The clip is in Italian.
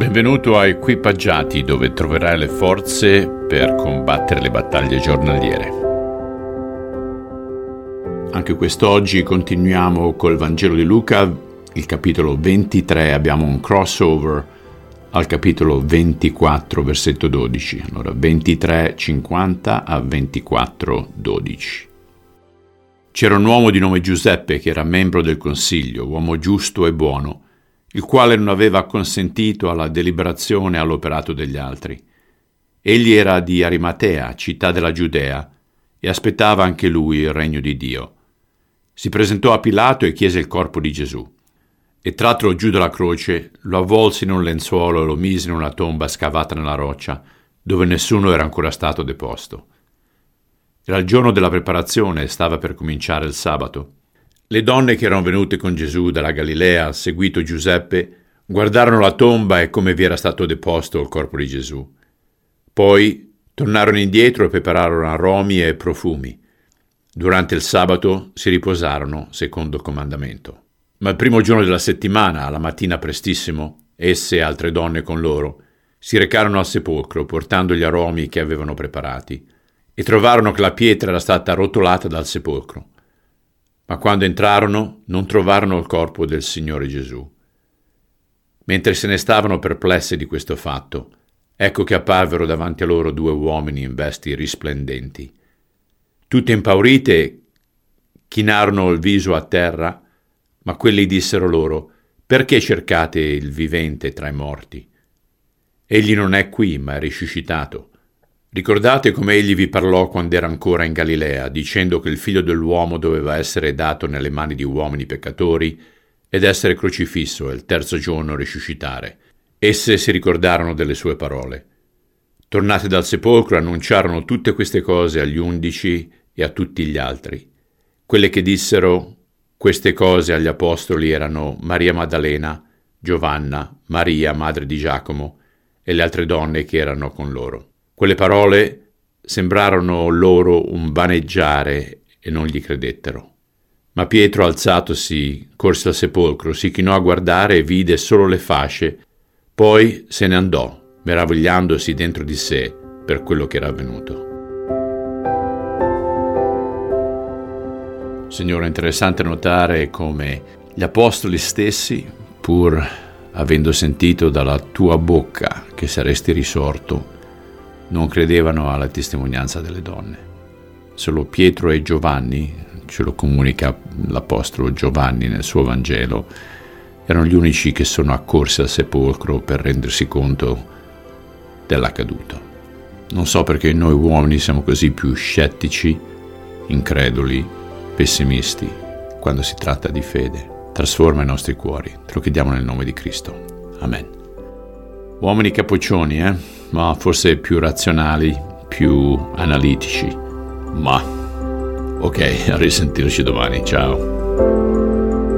Benvenuto a Equipaggiati dove troverai le forze per combattere le battaglie giornaliere. Anche quest'oggi continuiamo col Vangelo di Luca, il capitolo 23, abbiamo un crossover al capitolo 24, versetto 12. Allora 23, 50 a 24, 12. C'era un uomo di nome Giuseppe che era membro del consiglio, uomo giusto e buono il quale non aveva consentito alla deliberazione e all'operato degli altri. Egli era di Arimatea, città della Giudea, e aspettava anche lui il regno di Dio. Si presentò a Pilato e chiese il corpo di Gesù. E trattolo giù dalla croce, lo avvolse in un lenzuolo e lo mise in una tomba scavata nella roccia, dove nessuno era ancora stato deposto. Era il giorno della preparazione e stava per cominciare il sabato. Le donne che erano venute con Gesù dalla Galilea, seguito Giuseppe, guardarono la tomba e come vi era stato deposto il corpo di Gesù. Poi tornarono indietro e prepararono aromi e profumi. Durante il sabato si riposarono secondo il comandamento. Ma il primo giorno della settimana, alla mattina prestissimo, esse e altre donne con loro si recarono al sepolcro portando gli aromi che avevano preparati e trovarono che la pietra era stata rotolata dal sepolcro ma quando entrarono non trovarono il corpo del Signore Gesù. Mentre se ne stavano perplesse di questo fatto, ecco che apparvero davanti a loro due uomini in vesti risplendenti. Tutte impaurite chinarono il viso a terra, ma quelli dissero loro, perché cercate il vivente tra i morti? Egli non è qui, ma è risuscitato. Ricordate come egli vi parlò quando era ancora in Galilea, dicendo che il figlio dell'uomo doveva essere dato nelle mani di uomini peccatori ed essere crocifisso e il terzo giorno risuscitare. Esse si ricordarono delle sue parole. Tornate dal sepolcro annunciarono tutte queste cose agli undici e a tutti gli altri. Quelle che dissero queste cose agli apostoli erano Maria Maddalena, Giovanna, Maria, madre di Giacomo, e le altre donne che erano con loro. Quelle parole sembrarono loro un vaneggiare e non gli credettero. Ma Pietro, alzatosi, corse al sepolcro, si chinò a guardare e vide solo le fasce, poi se ne andò, meravigliandosi dentro di sé per quello che era avvenuto. Signore, è interessante notare come gli apostoli stessi, pur avendo sentito dalla tua bocca che saresti risorto, non credevano alla testimonianza delle donne. Solo Pietro e Giovanni, ce lo comunica l'Apostolo Giovanni nel suo Vangelo, erano gli unici che sono accorsi al sepolcro per rendersi conto dell'accaduto. Non so perché noi uomini siamo così più scettici, increduli, pessimisti quando si tratta di fede. Trasforma i nostri cuori. Te lo chiediamo nel nome di Cristo. Amen. Uomini capoccioni, eh? ma forse più razionali, più analitici. Ma ok, a risentirci domani, ciao.